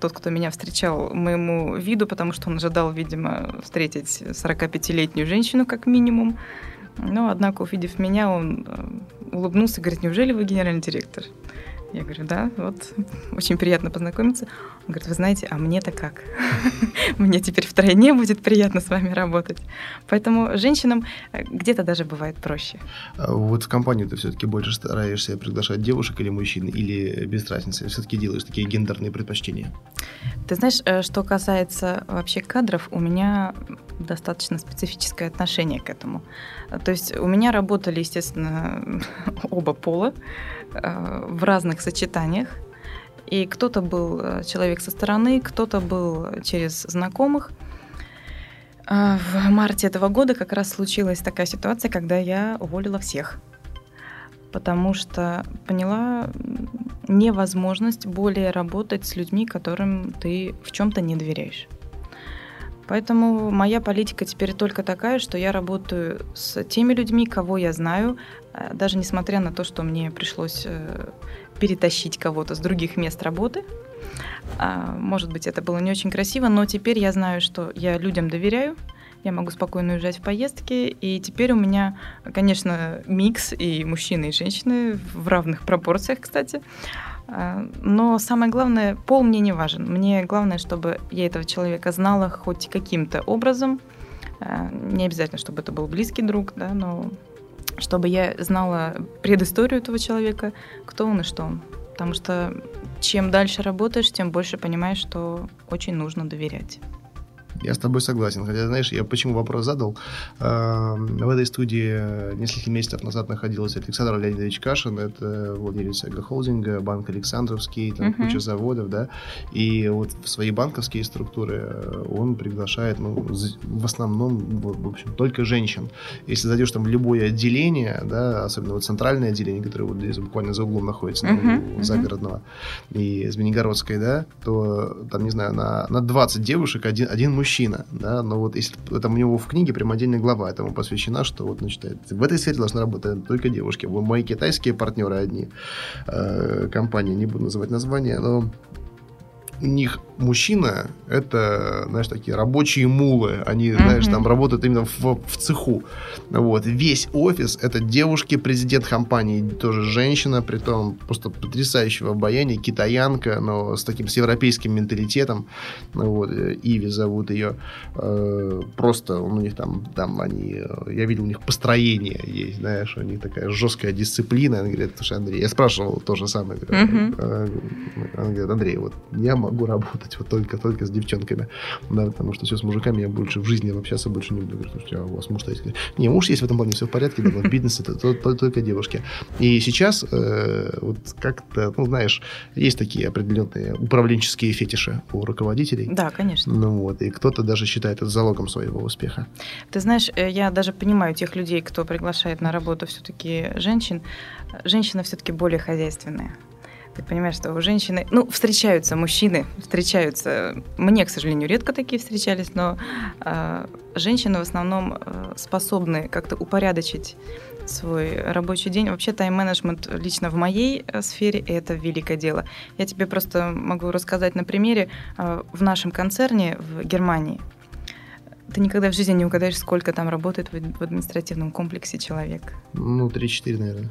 тот, кто меня встречал, моему виду, потому что он ожидал, видимо, встретить 45-летнюю женщину как минимум. Но, однако, увидев меня, он улыбнулся и говорит, неужели вы генеральный директор? Я говорю, да, вот, очень приятно познакомиться. Он говорит, вы знаете, а мне-то как? Мне теперь втройне будет приятно с вами работать. Поэтому женщинам э, где-то даже бывает проще. А вот в компанию ты все-таки больше стараешься приглашать девушек или мужчин, или без разницы? Все-таки делаешь такие гендерные предпочтения? Ты знаешь, э, что касается вообще кадров, у меня достаточно специфическое отношение к этому. То есть у меня работали, естественно, оба пола в разных сочетаниях. И кто-то был э, человек со стороны, кто-то был через знакомых. А в марте этого года как раз случилась такая ситуация, когда я уволила всех. Потому что поняла невозможность более работать с людьми, которым ты в чем-то не доверяешь. Поэтому моя политика теперь только такая, что я работаю с теми людьми, кого я знаю, э, даже несмотря на то, что мне пришлось э, перетащить кого-то с других мест работы. А, может быть, это было не очень красиво, но теперь я знаю, что я людям доверяю, я могу спокойно уезжать в поездки, и теперь у меня, конечно, микс и мужчины, и женщины в равных пропорциях, кстати. А, но самое главное, пол мне не важен. Мне главное, чтобы я этого человека знала хоть каким-то образом. А, не обязательно, чтобы это был близкий друг, да, но чтобы я знала предысторию этого человека, кто он и что он. Потому что чем дальше работаешь, тем больше понимаешь, что очень нужно доверять. Я с тобой согласен. Хотя, знаешь, я почему вопрос задал? Эм, в этой студии несколько месяцев назад находился Александр Леонидович Кашин, это владелец Холдинга, банк Александровский, там uh-huh. куча заводов, да, и вот в свои банковские структуры э, он приглашает, ну, в основном, в общем, только женщин. Если зайдешь там в любое отделение, да, особенно вот центральное отделение, которое вот здесь буквально за углом находится, uh-huh. загородного, и Звенигородской, да, то там, не знаю, на, на 20 девушек один, один мужчина мужчина, да, но вот если там у него в книге прям отдельная глава этому посвящена, что вот, значит, в этой сфере должны работать только девушки. Мои китайские партнеры одни, э, компании, не буду называть название, но у них мужчина — это, знаешь, такие рабочие мулы. Они, mm-hmm. знаешь, там работают именно в, в цеху. Вот. Весь офис — это девушки, президент компании, тоже женщина, при том просто потрясающего обаяния, китаянка, но с таким с европейским менталитетом. Вот. Иви зовут ее. Э, просто у них там, там они... Я видел, у них построение есть, знаешь, у них такая жесткая дисциплина. Она говорит, слушай, Андрей, я спрашивал то же самое. Mm-hmm. Она говорит, Андрей, вот я могу работать вот только-только с девчонками, да, потому что все с мужиками я больше в жизни общаться больше не буду. Говорю, слушайте, а у вас муж есть? Не, муж есть в этом плане, все в порядке, да, в бизнесе это только девушки. И сейчас э, вот как-то, ну, знаешь, есть такие определенные управленческие фетиши у руководителей. Да, конечно. Ну вот, и кто-то даже считает это залогом своего успеха. Ты знаешь, э, я даже понимаю тех людей, кто приглашает на работу все-таки женщин. Женщина все-таки более хозяйственная. Ты понимаешь, что у женщины, ну, встречаются мужчины, встречаются, мне, к сожалению, редко такие встречались, но э, женщины в основном э, способны как-то упорядочить свой рабочий день. Вообще тайм-менеджмент лично в моей э, сфере это великое дело. Я тебе просто могу рассказать на примере э, в нашем концерне в Германии. Ты никогда в жизни не угадаешь, сколько там работает в административном комплексе человек. Ну, 3-4, наверное.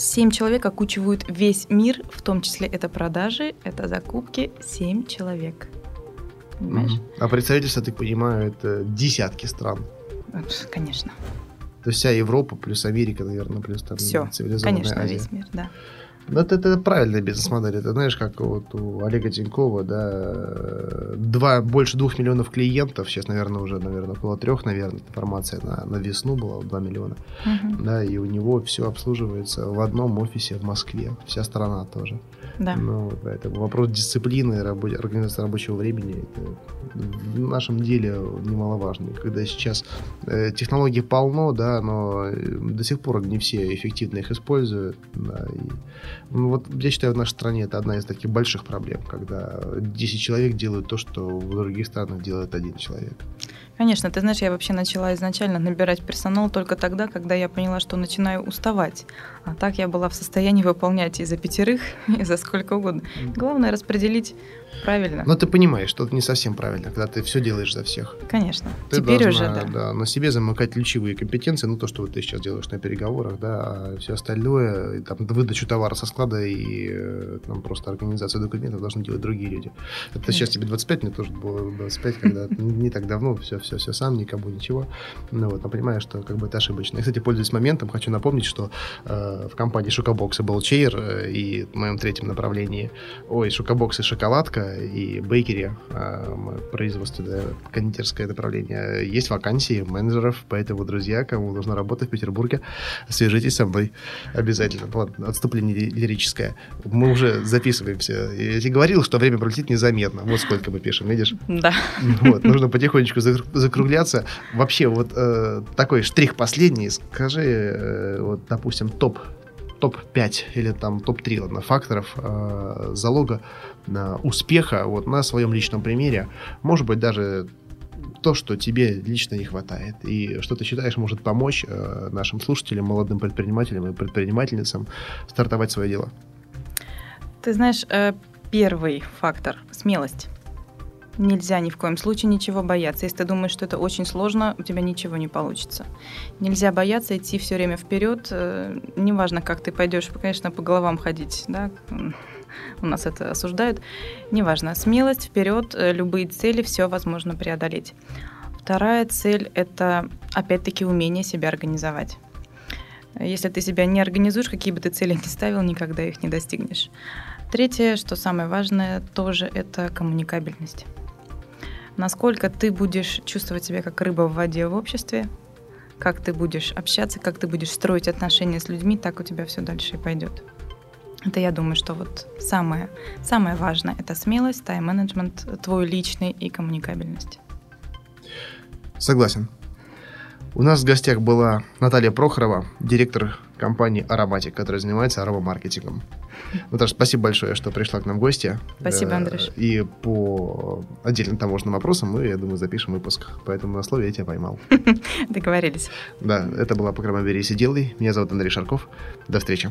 Семь человек окучивают весь мир, в том числе это продажи, это закупки, семь человек. Понимаешь? А представительство, ты понимаю, это десятки стран. Конечно. То есть вся Европа плюс Америка, наверное, плюс там Все, конечно, Азия. весь мир, да. Ну, это, это правильная бизнес-модель. Это знаешь, как вот у Олега Тинькова, да, два, больше двух миллионов клиентов, сейчас, наверное, уже, наверное, около трех, наверное, информация на, на весну была, два миллиона, угу. да, и у него все обслуживается в одном офисе в Москве, вся страна тоже. Да. Ну, поэтому вопрос дисциплины, рабо- организации рабочего времени это в нашем деле немаловажно. Когда сейчас э, технологий полно, да, но э, до сих пор не все эффективно их используют. Да, и, ну, вот я считаю, в нашей стране это одна из таких больших проблем, когда 10 человек делают то, что в других странах делает один человек. Конечно, ты знаешь, я вообще начала изначально набирать персонал только тогда, когда я поняла, что начинаю уставать. А так я была в состоянии выполнять и за пятерых, и за сколько угодно. Главное распределить правильно. Но ты понимаешь, что это не совсем правильно, когда ты все делаешь за всех. Конечно. Ты Теперь должна, уже, да. да. На себе замыкать ключевые компетенции, ну то, что вот ты сейчас делаешь на переговорах, да, а все остальное, там, выдачу товара со склада и э, там просто организацию документов должны делать другие люди. Это Конечно. сейчас тебе 25, мне тоже было 25, когда не так давно все, все, все сам, никому ничего. Ну вот, но понимаешь, что как бы это ошибочно. И, кстати, пользуясь моментом, хочу напомнить, что э, в компании Шокобокса был чейр, э, и в моем третьем направлении, ой, Шокобокс и шоколадка, и бейкери, а, производство, да, кондитерское направление. Есть вакансии менеджеров, поэтому, друзья, кому нужно работать в Петербурге, свяжитесь со мной обязательно. Ладно, отступление лирическое. Мы уже записываемся. Я тебе говорил, что время пролетит незаметно. Вот сколько мы пишем, видишь? Да. Вот, нужно потихонечку закругляться. Вообще, вот э, такой штрих последний. Скажи, э, вот, допустим, топ топ-5 или там топ-3 ладно, факторов э, залога успеха вот на своем личном примере. Может быть, даже то, что тебе лично не хватает, и что ты считаешь может помочь э, нашим слушателям, молодым предпринимателям и предпринимательницам стартовать свое дело? Ты знаешь, э, первый фактор – смелость. Нельзя ни в коем случае ничего бояться. Если ты думаешь, что это очень сложно, у тебя ничего не получится. Нельзя бояться идти все время вперед. Э, неважно, как ты пойдешь, конечно, по головам ходить, да, у нас это осуждают. Неважно. Смелость вперед, э, любые цели, все возможно преодолеть. Вторая цель – это, опять-таки, умение себя организовать. Если ты себя не организуешь, какие бы ты цели ни ставил, никогда их не достигнешь. Третье, что самое важное, тоже это коммуникабельность. Насколько ты будешь чувствовать себя как рыба в воде в обществе, как ты будешь общаться, как ты будешь строить отношения с людьми, так у тебя все дальше и пойдет. Это я думаю, что вот самое, самое важное – это смелость, тайм-менеджмент твой личный и коммуникабельность. Согласен. У нас в гостях была Наталья Прохорова, директор компании Ароматик, которая занимается аромамаркетингом. Наташа, спасибо большое, что пришла к нам в гости. Спасибо, Андрюш. И по отдельным таможенным вопросам мы, я думаю, запишем выпуск. Поэтому на слове я тебя поймал. Договорились. Да, это была программа «Берись и делай». Меня зовут Андрей Шарков. До встречи.